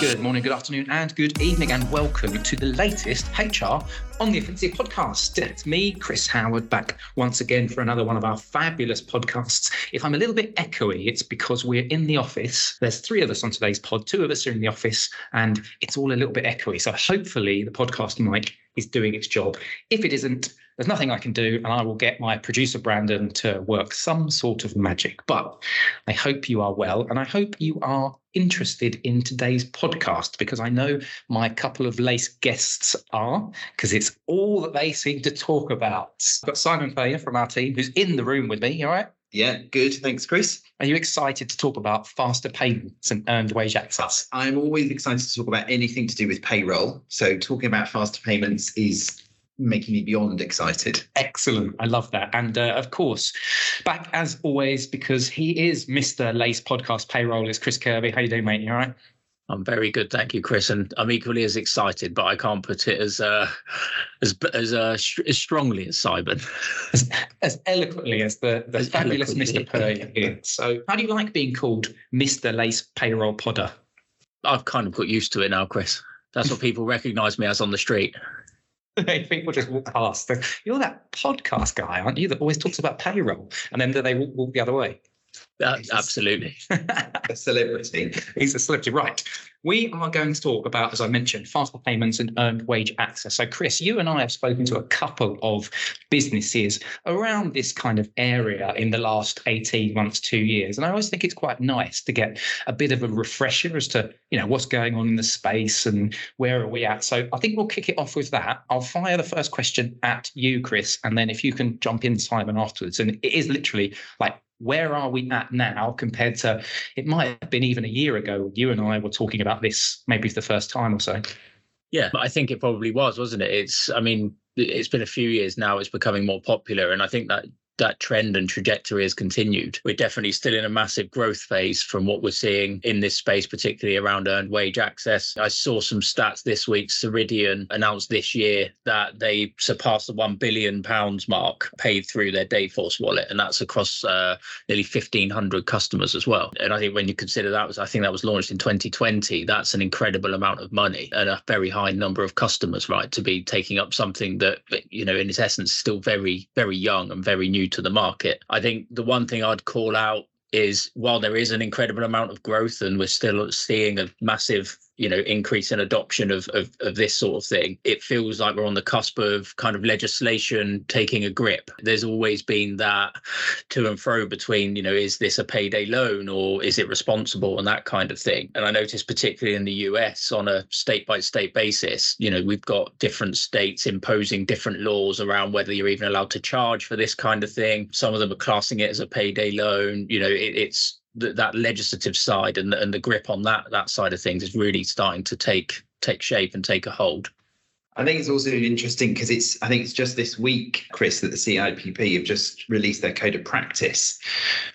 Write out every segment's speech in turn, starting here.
Good morning, good afternoon, and good evening, and welcome to the latest HR on the Offensive podcast. It's me, Chris Howard, back once again for another one of our fabulous podcasts. If I'm a little bit echoey, it's because we're in the office. There's three of us on today's pod, two of us are in the office, and it's all a little bit echoey. So hopefully the podcast mic is doing its job. If it isn't, there's nothing I can do, and I will get my producer Brandon to work some sort of magic. But I hope you are well, and I hope you are interested in today's podcast because I know my couple of lace guests are, because it's all that they seem to talk about. I've got Simon Puryer from our team who's in the room with me. All right. Yeah, good. Thanks, Chris. Are you excited to talk about faster payments and earned wage access? I'm always excited to talk about anything to do with payroll. So, talking about faster payments is making me beyond excited. Excellent. I love that. And uh, of course, back as always, because he is Mr. Lace Podcast Payroll, is Chris Kirby. How you doing, mate? You all right? I'm very good, thank you, Chris, and I'm equally as excited, but I can't put it as uh, as as uh, as strongly as Simon, as, as eloquently as the the as fabulous Mr. Puryer. So, how do you like being called Mr. Lace Payroll Podder? I've kind of got used to it now, Chris. That's what people recognise me as on the street. People just walk past. You're that podcast guy, aren't you? That always talks about payroll, and then they walk, walk the other way? Uh, absolutely. a celebrity. He's a celebrity. Right. We are going to talk about, as I mentioned, faster payments and earned wage access. So, Chris, you and I have spoken to a couple of businesses around this kind of area in the last 18 months, two years. And I always think it's quite nice to get a bit of a refresher as to, you know, what's going on in the space and where are we at. So I think we'll kick it off with that. I'll fire the first question at you, Chris, and then if you can jump in, Simon, afterwards. And it is literally like where are we at now compared to it might have been even a year ago you and i were talking about this maybe for the first time or so. Yeah But i think it probably was wasn't it? It's i mean it's been a few years now it's becoming more popular and i think that that trend and trajectory has continued. We're definitely still in a massive growth phase from what we're seeing in this space, particularly around earned wage access. I saw some stats this week. Ceridian announced this year that they surpassed the one billion pounds mark paid through their Dayforce wallet, and that's across uh, nearly 1,500 customers as well. And I think when you consider that was, I think that was launched in 2020. That's an incredible amount of money and a very high number of customers, right, to be taking up something that you know in its essence still very, very young and very new to the market. I think the one thing I'd call out is while there is an incredible amount of growth and we're still seeing a massive you know increase in adoption of, of, of this sort of thing. It feels like we're on the cusp of kind of legislation taking a grip. There's always been that to and fro between you know is this a payday loan or is it responsible and that kind of thing. And i noticed particularly in the us on a state by state basis you know we've got different states imposing different laws around whether you're even allowed to charge for this kind of thing. Some of them are classing it as a payday loan. You know it, it's that, legislative side and the, and the grip on that that side of things is really starting to take take shape and take a hold. I think it's also interesting because it's I think it's just this week, Chris, that the CIPP have just released their code of practice,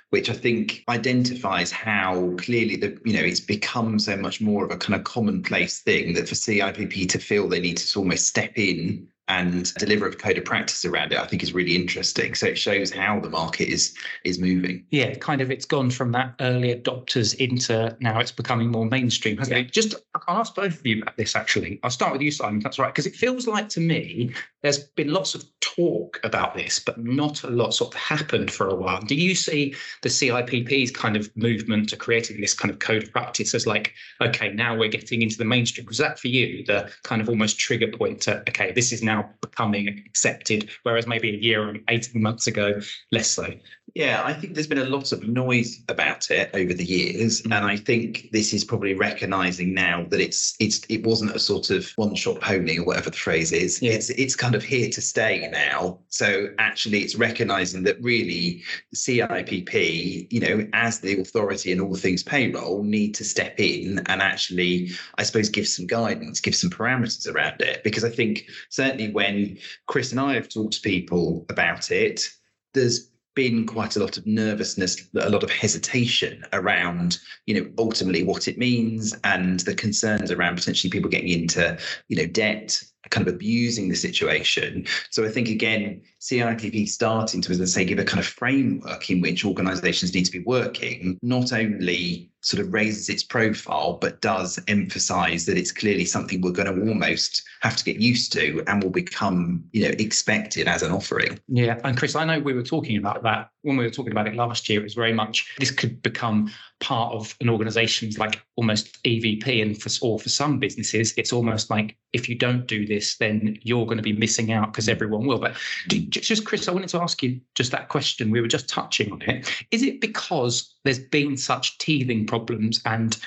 which I think identifies how clearly the you know it's become so much more of a kind of commonplace thing that for CIPP to feel they need to almost step in and deliver a code of practice around it, I think is really interesting. So it shows how the market is is moving. Yeah, kind of it's gone from that early adopters into now it's becoming more mainstream, hasn't yeah. it? Just I'll ask both of you about this actually. I'll start with you, Simon, that's right. Because it feels like to me there's been lots of talk about this, but not a lot sort of happened for a while. Do you see the CIPP's kind of movement to creating this kind of code of practice as like, okay, now we're getting into the mainstream? Was that for you the kind of almost trigger point to okay, this is now becoming accepted, whereas maybe a year or 18 months ago, less so. Yeah, I think there's been a lot of noise about it over the years, mm-hmm. and I think this is probably recognizing now that it's it's it wasn't a sort of one shot pony or whatever the phrase is. Yeah. It's it's kind of here to stay now. So actually, it's recognizing that really CIPP, you know, as the authority in all things payroll, need to step in and actually, I suppose, give some guidance, give some parameters around it. Because I think certainly when Chris and I have talked to people about it, there's been quite a lot of nervousness, a lot of hesitation around, you know, ultimately what it means and the concerns around potentially people getting into, you know, debt kind of abusing the situation. So I think again, CIPP starting to, as I say, give a kind of framework in which organisations need to be working, not only sort of raises its profile, but does emphasize that it's clearly something we're going to almost have to get used to and will become, you know, expected as an offering. Yeah. And Chris, I know we were talking about that when we were talking about it last year. It was very much this could become part of an organization's like almost EVP. And for or for some businesses, it's almost like if you don't do this, then you're going to be missing out because everyone will. But just Chris, I wanted to ask you just that question. We were just touching on it. Is it because there's been such teething problems and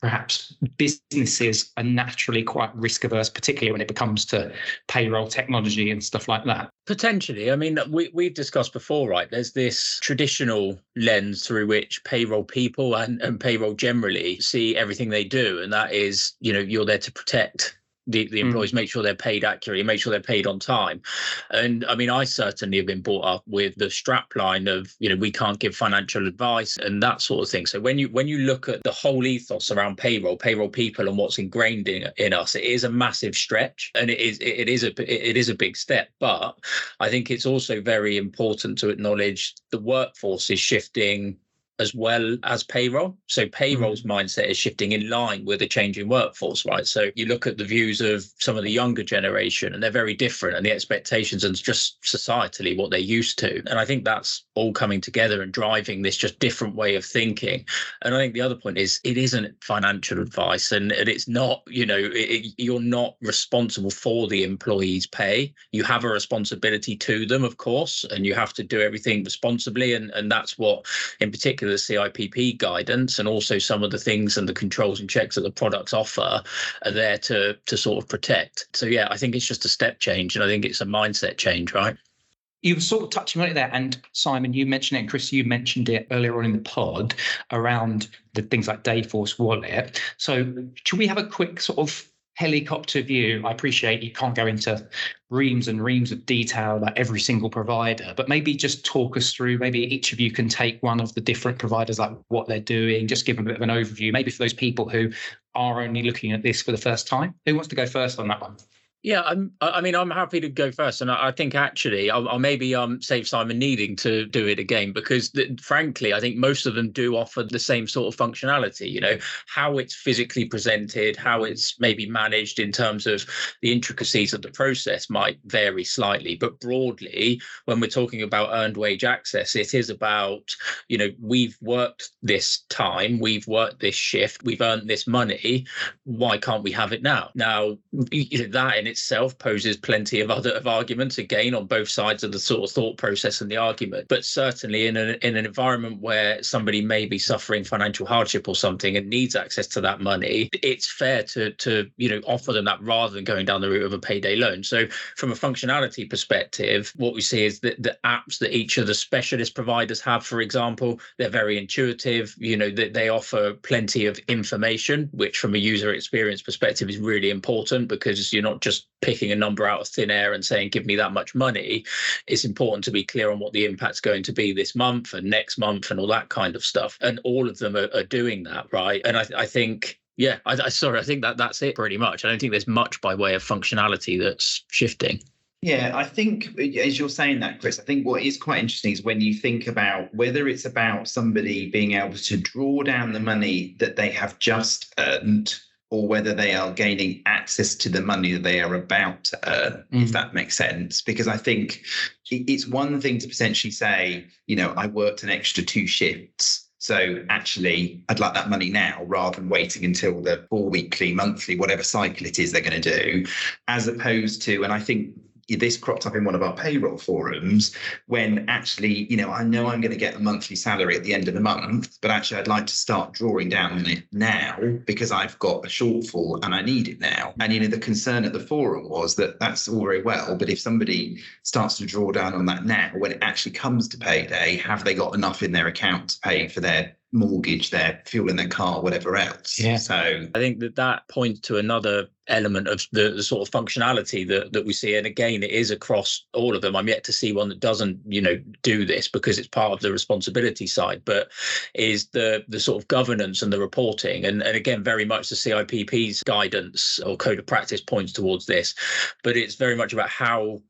perhaps businesses are naturally quite risk averse, particularly when it comes to payroll technology and stuff like that? Potentially. I mean, we, we've discussed before, right? There's this traditional lens through which payroll people and, and payroll generally see everything they do. And that is, you know, you're there to protect the, the hmm. employees mm. make sure they're paid accurately, make sure they're paid on time. And I mean, I certainly have been brought up with the strap line of, you know, we can't give financial advice and that sort of thing. So when you when you look at the whole ethos around payroll, payroll people and what's ingrained in, in us, it is a massive stretch and it is it is a it is a big step. But I think it's also very important to acknowledge the workforce is shifting as well as payroll. So payroll's mm-hmm. mindset is shifting in line with the changing workforce, right? So you look at the views of some of the younger generation and they're very different and the expectations and just societally what they're used to. And I think that's all coming together and driving this just different way of thinking. And I think the other point is it isn't financial advice and, and it's not, you know, it, you're not responsible for the employee's pay. You have a responsibility to them, of course, and you have to do everything responsibly. And, and that's what in particular the CIPP guidance and also some of the things and the controls and checks that the products offer are there to to sort of protect. So yeah, I think it's just a step change and I think it's a mindset change, right? You were sort of touching on it there, and Simon, you mentioned it, and Chris, you mentioned it earlier on in the pod around the things like Dayforce Wallet. So, should we have a quick sort of helicopter view. I appreciate you can't go into reams and reams of detail about every single provider, but maybe just talk us through. Maybe each of you can take one of the different providers, like what they're doing, just give them a bit of an overview. Maybe for those people who are only looking at this for the first time. Who wants to go first on that one? Yeah, I'm, I mean, I'm happy to go first, and I, I think actually I'll, I'll, maybe um save Simon needing to do it again because, the, frankly, I think most of them do offer the same sort of functionality. You know, how it's physically presented, how it's maybe managed in terms of the intricacies of the process might vary slightly, but broadly, when we're talking about earned wage access, it is about you know we've worked this time, we've worked this shift, we've earned this money. Why can't we have it now? Now, that in itself poses plenty of other of arguments again on both sides of the sort of thought process and the argument. But certainly in an in an environment where somebody may be suffering financial hardship or something and needs access to that money, it's fair to to you know offer them that rather than going down the route of a payday loan. So from a functionality perspective, what we see is that the apps that each of the specialist providers have, for example, they're very intuitive. You know that they offer plenty of information, which from a user experience perspective is really important because you're not just just picking a number out of thin air and saying, give me that much money. It's important to be clear on what the impact's going to be this month and next month and all that kind of stuff. And all of them are, are doing that, right? And I, I think yeah, I, I sorry, I think that that's it pretty much. I don't think there's much by way of functionality that's shifting. Yeah, I think as you're saying that, Chris, I think what is quite interesting is when you think about whether it's about somebody being able to draw down the money that they have just earned or whether they are gaining access to the money that they are about to earn, mm. if that makes sense. Because I think it's one thing to potentially say, you know, I worked an extra two shifts. So actually, I'd like that money now rather than waiting until the four weekly, monthly, whatever cycle it is they're going to do, as opposed to, and I think this cropped up in one of our payroll forums when actually, you know, I know I'm going to get a monthly salary at the end of the month, but actually I'd like to start drawing down on it now because I've got a shortfall and I need it now. And, you know, the concern at the forum was that that's all very well, but if somebody starts to draw down on that now, when it actually comes to payday, have they got enough in their account to pay for their mortgage, their fuel in their car, whatever else. Yeah. So I think that that points to another element of the, the sort of functionality that, that we see. And again, it is across all of them. I'm yet to see one that doesn't, you know, do this because it's part of the responsibility side, but is the the sort of governance and the reporting. And, and again, very much the CIPP's guidance or code of practice points towards this, but it's very much about how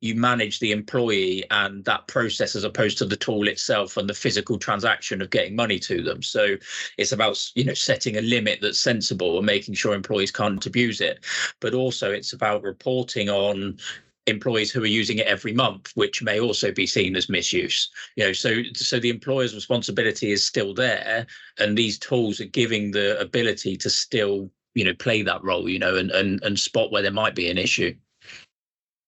you manage the employee and that process as opposed to the tool itself and the physical transaction of getting money to them. So it's about you know setting a limit that's sensible and making sure employees can't abuse it. But also it's about reporting on employees who are using it every month which may also be seen as misuse. You know so so the employer's responsibility is still there and these tools are giving the ability to still you know play that role you know and and, and spot where there might be an issue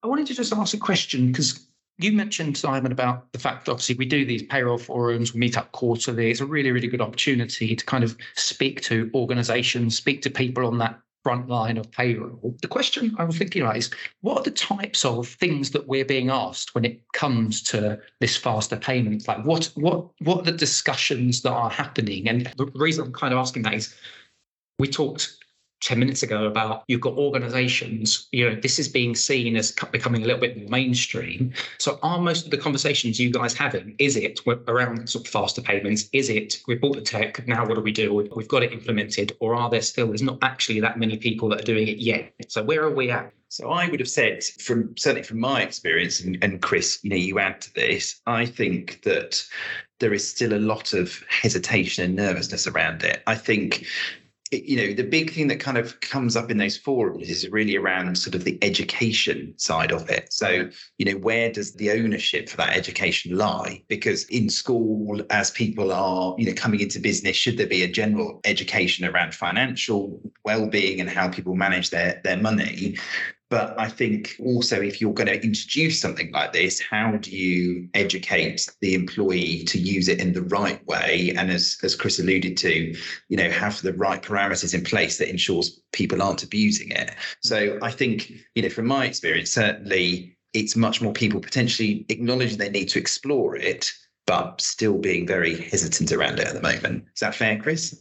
I wanted to just ask a question because you mentioned, Simon, about the fact that obviously we do these payroll forums, we meet up quarterly. It's a really, really good opportunity to kind of speak to organizations, speak to people on that front line of payroll. The question I was thinking about is what are the types of things that we're being asked when it comes to this faster payment? Like what what what are the discussions that are happening? And the reason I'm kind of asking that is we talked 10 minutes ago about you've got organizations, you know, this is being seen as becoming a little bit more mainstream. So are most of the conversations you guys having, is it around sort of faster payments? Is it we bought the tech, now what do we do? We've got it implemented, or are there still there's not actually that many people that are doing it yet? So where are we at? So I would have said, from certainly from my experience, and, and Chris, you know, you add to this, I think that there is still a lot of hesitation and nervousness around it. I think you know the big thing that kind of comes up in those forums is really around sort of the education side of it. So you know where does the ownership for that education lie? Because in school as people are you know coming into business should there be a general education around financial well-being and how people manage their their money but I think also, if you're going to introduce something like this, how do you educate the employee to use it in the right way? And as, as Chris alluded to, you know, have the right parameters in place that ensures people aren't abusing it. So I think, you know, from my experience, certainly it's much more people potentially acknowledging they need to explore it, but still being very hesitant around it at the moment. Is that fair, Chris?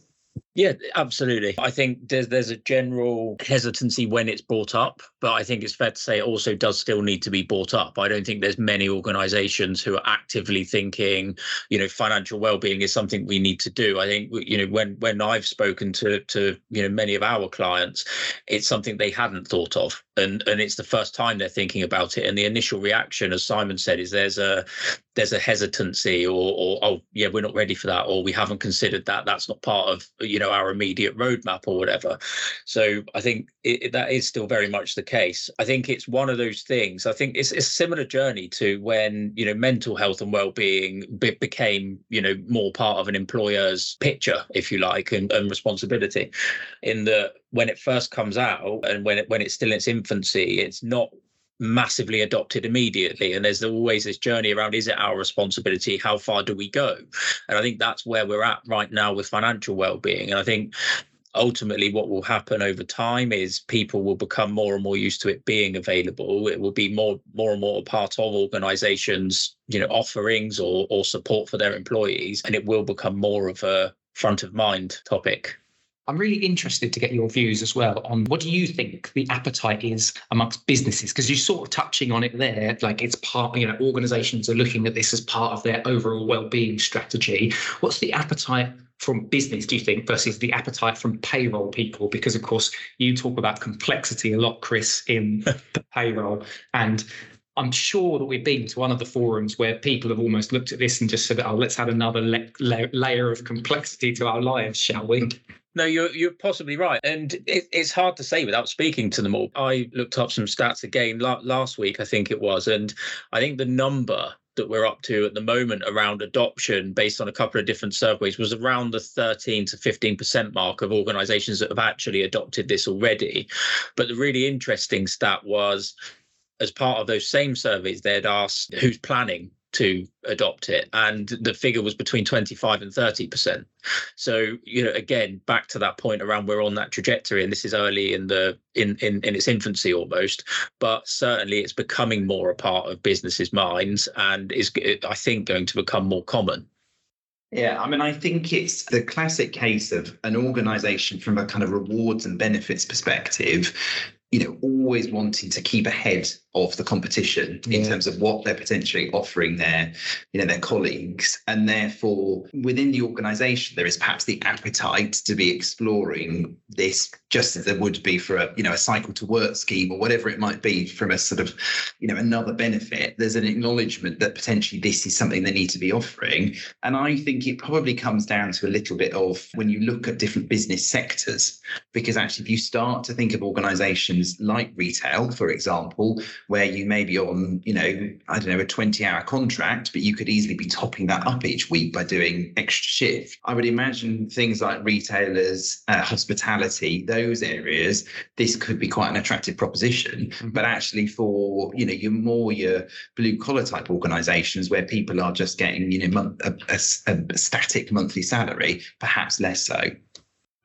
Yeah, absolutely. I think there's there's a general hesitancy when it's brought up, but I think it's fair to say it also does still need to be brought up. I don't think there's many organizations who are actively thinking, you know, financial well-being is something we need to do. I think you know when when I've spoken to to you know many of our clients, it's something they hadn't thought of. And and it's the first time they're thinking about it. And the initial reaction, as Simon said, is there's a there's a hesitancy or or oh yeah, we're not ready for that, or we haven't considered that. That's not part of you know our immediate roadmap or whatever. So i think it, that is still very much the case. I think it's one of those things. I think it's, it's a similar journey to when you know mental health and well-being be- became you know more part of an employer's picture if you like and, and responsibility. In the when it first comes out and when it when it's still in its infancy it's not massively adopted immediately. And there's always this journey around is it our responsibility? How far do we go? And i think that's where we're at right now with financial well-being. And i think ultimately what will happen over time is people will become more and more used to it being available. It will be more more and more a part of organizations you know offerings or or support for their employees. And it will become more of a front of mind topic I'm really interested to get your views as well on what do you think the appetite is amongst businesses? Because you're sort of touching on it there, like it's part, you know, organizations are looking at this as part of their overall well-being strategy. What's the appetite from business, do you think, versus the appetite from payroll people? Because of course you talk about complexity a lot, Chris, in payroll. And I'm sure that we've been to one of the forums where people have almost looked at this and just said, "Oh, let's add another le- layer of complexity to our lives, shall we?" No, you're you're possibly right, and it, it's hard to say without speaking to them all. I looked up some stats again la- last week, I think it was, and I think the number that we're up to at the moment around adoption, based on a couple of different surveys, was around the 13 to 15 percent mark of organisations that have actually adopted this already. But the really interesting stat was, as part of those same surveys, they'd asked who's planning to adopt it and the figure was between 25 and 30 percent. So you know again back to that point around we're on that trajectory and this is early in the in in, in its infancy almost but certainly it's becoming more a part of businesses minds and is i think going to become more common. Yeah, I mean, I think it's the classic case of an organization from a kind of rewards and benefits perspective you know, always wanting to keep ahead of the competition in terms of what they're potentially offering their, you know, their colleagues. And therefore, within the organization, there is perhaps the appetite to be exploring this just as there would be for a, you know, a cycle to work scheme or whatever it might be from a sort of, you know, another benefit. There's an acknowledgement that potentially this is something they need to be offering. And I think it probably comes down to a little bit of when you look at different business sectors, because actually, if you start to think of organizations like retail, for example, where you may be on, you know, I don't know, a 20 hour contract, but you could easily be topping that up each week by doing extra shift. I would imagine things like retailers, uh, hospitality, those areas, this could be quite an attractive proposition. Mm-hmm. But actually, for, you know, your more your blue collar type organizations where people are just getting, you know, a, a, a static monthly salary, perhaps less so.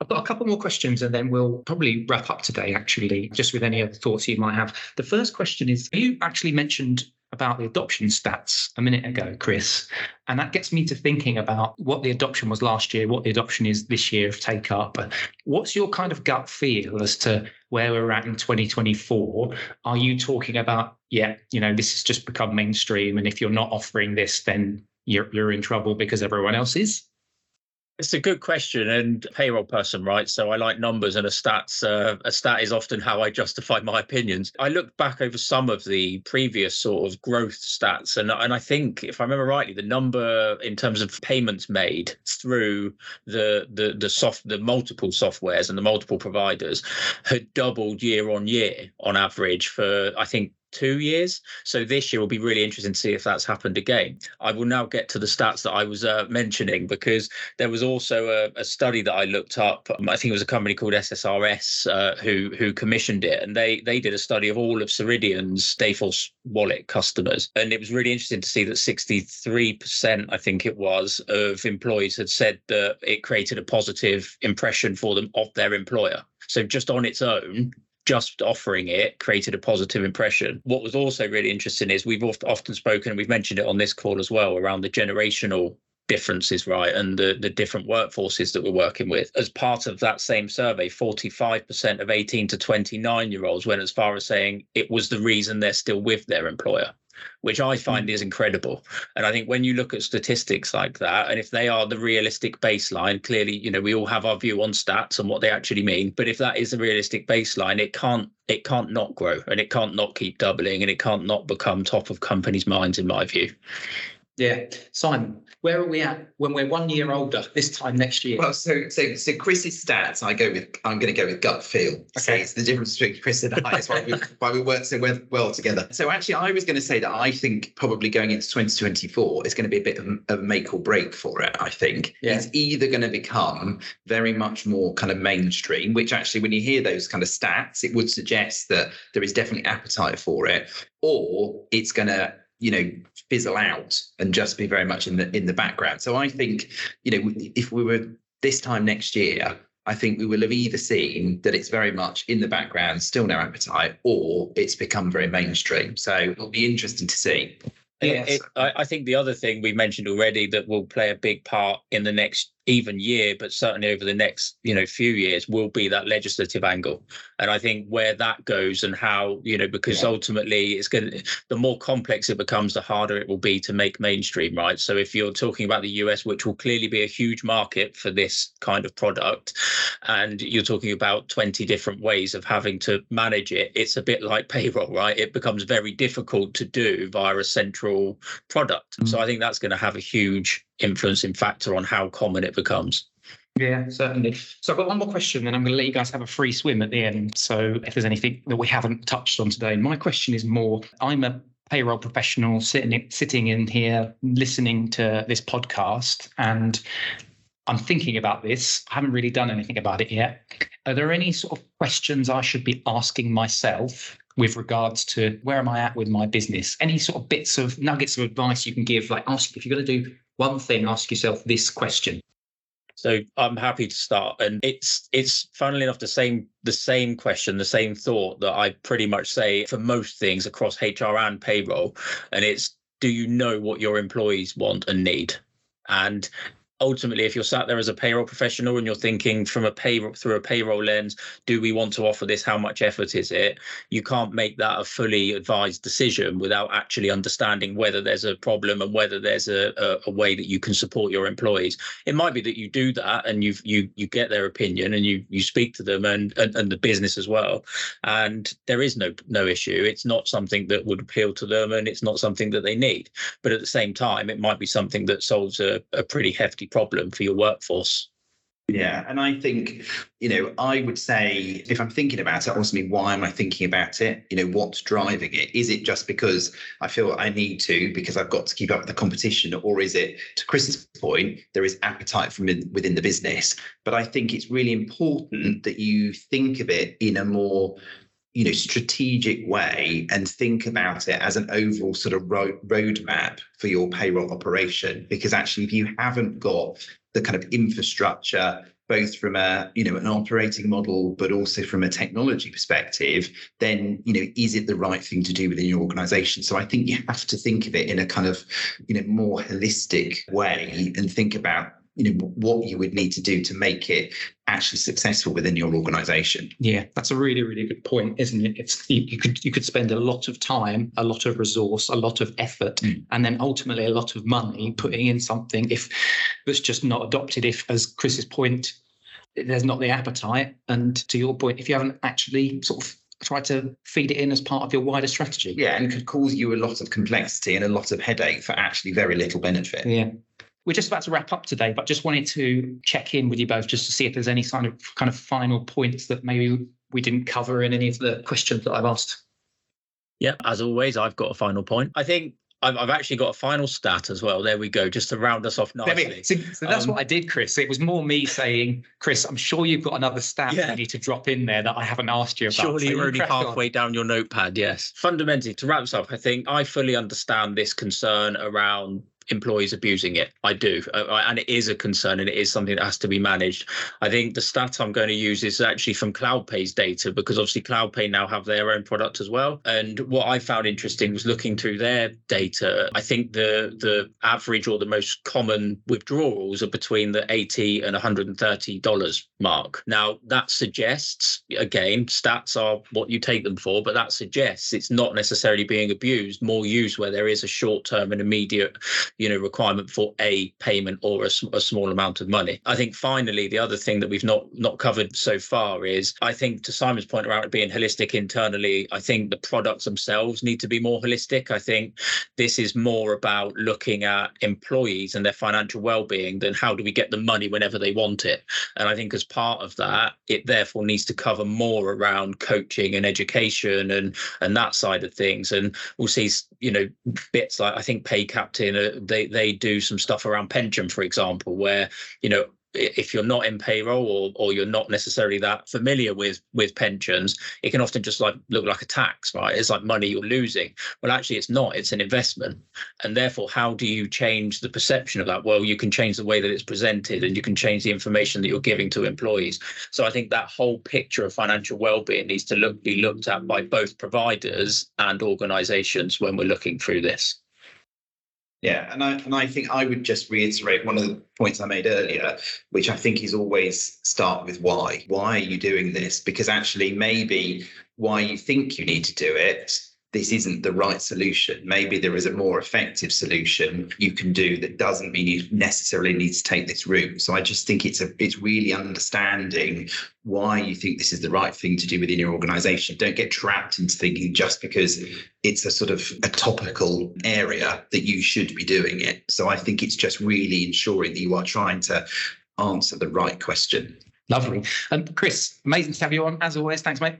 I've got a couple more questions and then we'll probably wrap up today, actually, just with any other thoughts you might have. The first question is You actually mentioned about the adoption stats a minute ago, Chris. And that gets me to thinking about what the adoption was last year, what the adoption is this year of take up. What's your kind of gut feel as to where we're at in 2024? Are you talking about, yeah, you know, this has just become mainstream. And if you're not offering this, then you're, you're in trouble because everyone else is? It's a good question, and payroll person, right? So I like numbers, and a stats uh, a stat is often how I justify my opinions. I looked back over some of the previous sort of growth stats, and and I think if I remember rightly, the number in terms of payments made through the the the soft the multiple softwares and the multiple providers had doubled year on year on average for I think two years. So this year will be really interesting to see if that's happened again. I will now get to the stats that I was uh, mentioning because there was also a, a, study that I looked up. I think it was a company called SSRS uh, who who commissioned it, and they they did a study of all of Ceridian's Dayforce wallet customers, and it was really interesting to see that 63%, I think it was, of employees had said that it created a positive impression for them of their employer. So just on its own, just offering it created a positive impression. What was also really interesting is we've often spoken, we've mentioned it on this call as well, around the generational differences, right, and the, the different workforces that we're working with. As part of that same survey, 45% of 18 to 29 year olds went as far as saying it was the reason they're still with their employer which I find mm. is incredible. And I think when you look at statistics like that, and if they are the realistic baseline, clearly, you know, we all have our view on stats and what they actually mean. But if that is a realistic baseline, it can't it can't not grow and it can't not keep doubling and it can't not become top of companies' minds, in my view. Yeah, Simon, where are we at when we're one year older this time next year? Well, so so so Chris's stats, I go with I'm going to go with gut feel. Okay, so it's the difference between Chris and I. It's why we why we work so well, well together. So actually, I was going to say that I think probably going into 2024 is going to be a bit of a make or break for it. I think yeah. it's either going to become very much more kind of mainstream, which actually, when you hear those kind of stats, it would suggest that there is definitely appetite for it, or it's going to you know fizzle out and just be very much in the in the background so i think you know if we were this time next year i think we will have either seen that it's very much in the background still no appetite or it's become very mainstream so it'll be interesting to see Yes. It, I, I think the other thing we mentioned already that will play a big part in the next even year, but certainly over the next you know few years, will be that legislative angle. And I think where that goes and how you know because yeah. ultimately it's going to the more complex it becomes, the harder it will be to make mainstream, right? So if you're talking about the US, which will clearly be a huge market for this kind of product, and you're talking about 20 different ways of having to manage it, it's a bit like payroll, right? It becomes very difficult to do via a central product. Mm-hmm. So I think that's going to have a huge influencing factor on how common it becomes. Yeah, certainly. So I've got one more question, then I'm going to let you guys have a free swim at the end. So if there's anything that we haven't touched on today, my question is more I'm a payroll professional sitting sitting in here listening to this podcast and I'm thinking about this. I haven't really done anything about it yet. Are there any sort of questions I should be asking myself with regards to where am I at with my business? Any sort of bits of nuggets of advice you can give? Like ask if you're going to do one thing, ask yourself this question. So I'm happy to start, and it's it's funnily enough the same the same question, the same thought that I pretty much say for most things across HR and payroll, and it's do you know what your employees want and need? And ultimately if you're sat there as a payroll professional and you're thinking from a payroll through a payroll lens do we want to offer this? How much effort is it? You can't make that a fully advised decision without actually understanding whether there's a problem and whether there's a, a, a way that you can support your employees. It might be that you do that and you you you get their opinion and you you speak to them and, and and the business as well. And there is no no issue. It's not something that would appeal to them and it's not something that they need. But at the same time it might be something that solves a, a pretty hefty problem for your workforce. Yeah, and I think, you know, I would say if I'm thinking about it, ultimately, why am I thinking about it? You know, what's driving it? Is it just because I feel I need to because I've got to keep up with the competition, or is it, to Chris's point, there is appetite from within the business? But I think it's really important that you think of it in a more you know strategic way and think about it as an overall sort of road roadmap for your payroll operation. Because actually if you haven't got the kind of infrastructure both from a you know an operating model but also from a technology perspective then you know is it the right thing to do within your organization? So i think you have to think of it in a kind of you know more holistic way and think about you know what you would need to do to make it actually successful within your organization yeah that's a really really good point isn't it it's you, you could you could spend a lot of time a lot of resource a lot of effort mm. and then ultimately a lot of money putting in something if that's just not adopted if as chris's point there's not the appetite and to your point if you haven't actually sort of try to feed it in as part of your wider strategy. Yeah, and could cause you a lot of complexity and a lot of headache for actually very little benefit. Yeah. We're just about to wrap up today, but just wanted to check in with you both just to see if there's any kind of kind of final points that maybe we didn't cover in any of the questions that I've asked. Yeah, as always, I've got a final point. I think I've, I've actually got a final stat as well. There we go, just to round us off nicely. So, so that's um, what I did, Chris. It was more me saying, Chris, I'm sure you've got another stat yeah. you need to drop in there that I haven't asked you about. Surely so you're only halfway on. down your notepad. Yes. Fundamentally, to wrap this up, I think I fully understand this concern around employees abusing it. I do, uh, and it is a concern, and it is something that has to be managed. I think the stat I'm going to use is actually from CloudPay's data because obviously CloudPay now have their own product as well. And what I found interesting was looking through their data. I think the the average or the most common withdrawals are between the 80 and 130 dollars mark. Now that suggests, again, stats are what you take them for, but that suggests it's not necessarily being abused. More used where there is a short term and immediate you know requirement for a payment or a, a, small amount of money. I think finally the other thing that we've not not covered so far is i think to simon's point around it being holistic internally i think the products themselves need to be more holistic. I think this is more about looking at employees and their financial well-being than how do we get the money whenever they want it. And i think as part of that it therefore needs to cover more around coaching and education and and that side of things. And we'll see you know bits like i think PayCaptain uh, they they do some stuff around pension, for example, where you know if you're not in payroll or or you're not necessarily that familiar with with pensions, it can often just like look like a tax, right? It's like money you're losing. Well, actually, it's not. It's an investment, and therefore, how do you change the perception of that? Well, you can change the way that it's presented, and you can change the information that you're giving to employees. So I think that whole picture of financial well-being needs to look be looked at by both providers and organisations when we're looking through this. Yeah, and I and I think I would just reiterate one of the points I made earlier, which I think is always start with why. Why are you doing this? Because actually, maybe why you think you need to do it this isn't the right solution. Maybe there is a more effective solution you can do that doesn't mean you necessarily need to take this route. So I just think it's a it's really understanding why you think this is the right thing to do within your organization. Don't get trapped into thinking just because it's a sort of a topical area that you should be doing it. So I think it's just really ensuring that you are trying to answer the right question. Lovely. And Chris, amazing to have you on as always. Thanks, mate.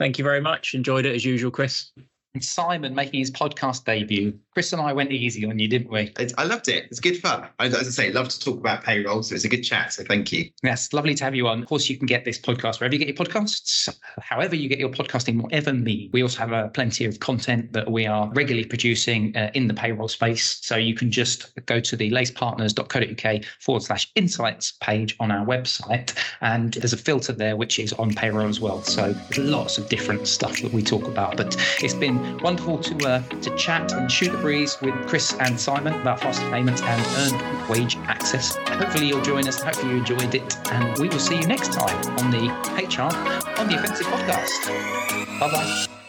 Thank you very much. Enjoyed it as usual, Chris and Simon making his podcast debut. Chris and I went easy on you, didn't we? I loved it. It's good fun. As I say, love to talk about payroll. So it's a good chat. So thank you. Yes, lovely to have you on. Of course, you can get this podcast wherever you get your podcasts, however you get your podcasting, whatever me. We also have uh, plenty of content that we are regularly producing uh, in the payroll space. So you can just go to the lacepartners.co.uk forward slash insights page on our website. And there's a filter there which is on payroll as well. So there's lots of different stuff that we talk about. But it's been wonderful to uh, to chat and shoot the breeze with Chris and Simon about faster payments and earned wage access. Hopefully you'll join us. Hopefully you enjoyed it, and we will see you next time on the HR on the Offensive podcast. Bye bye.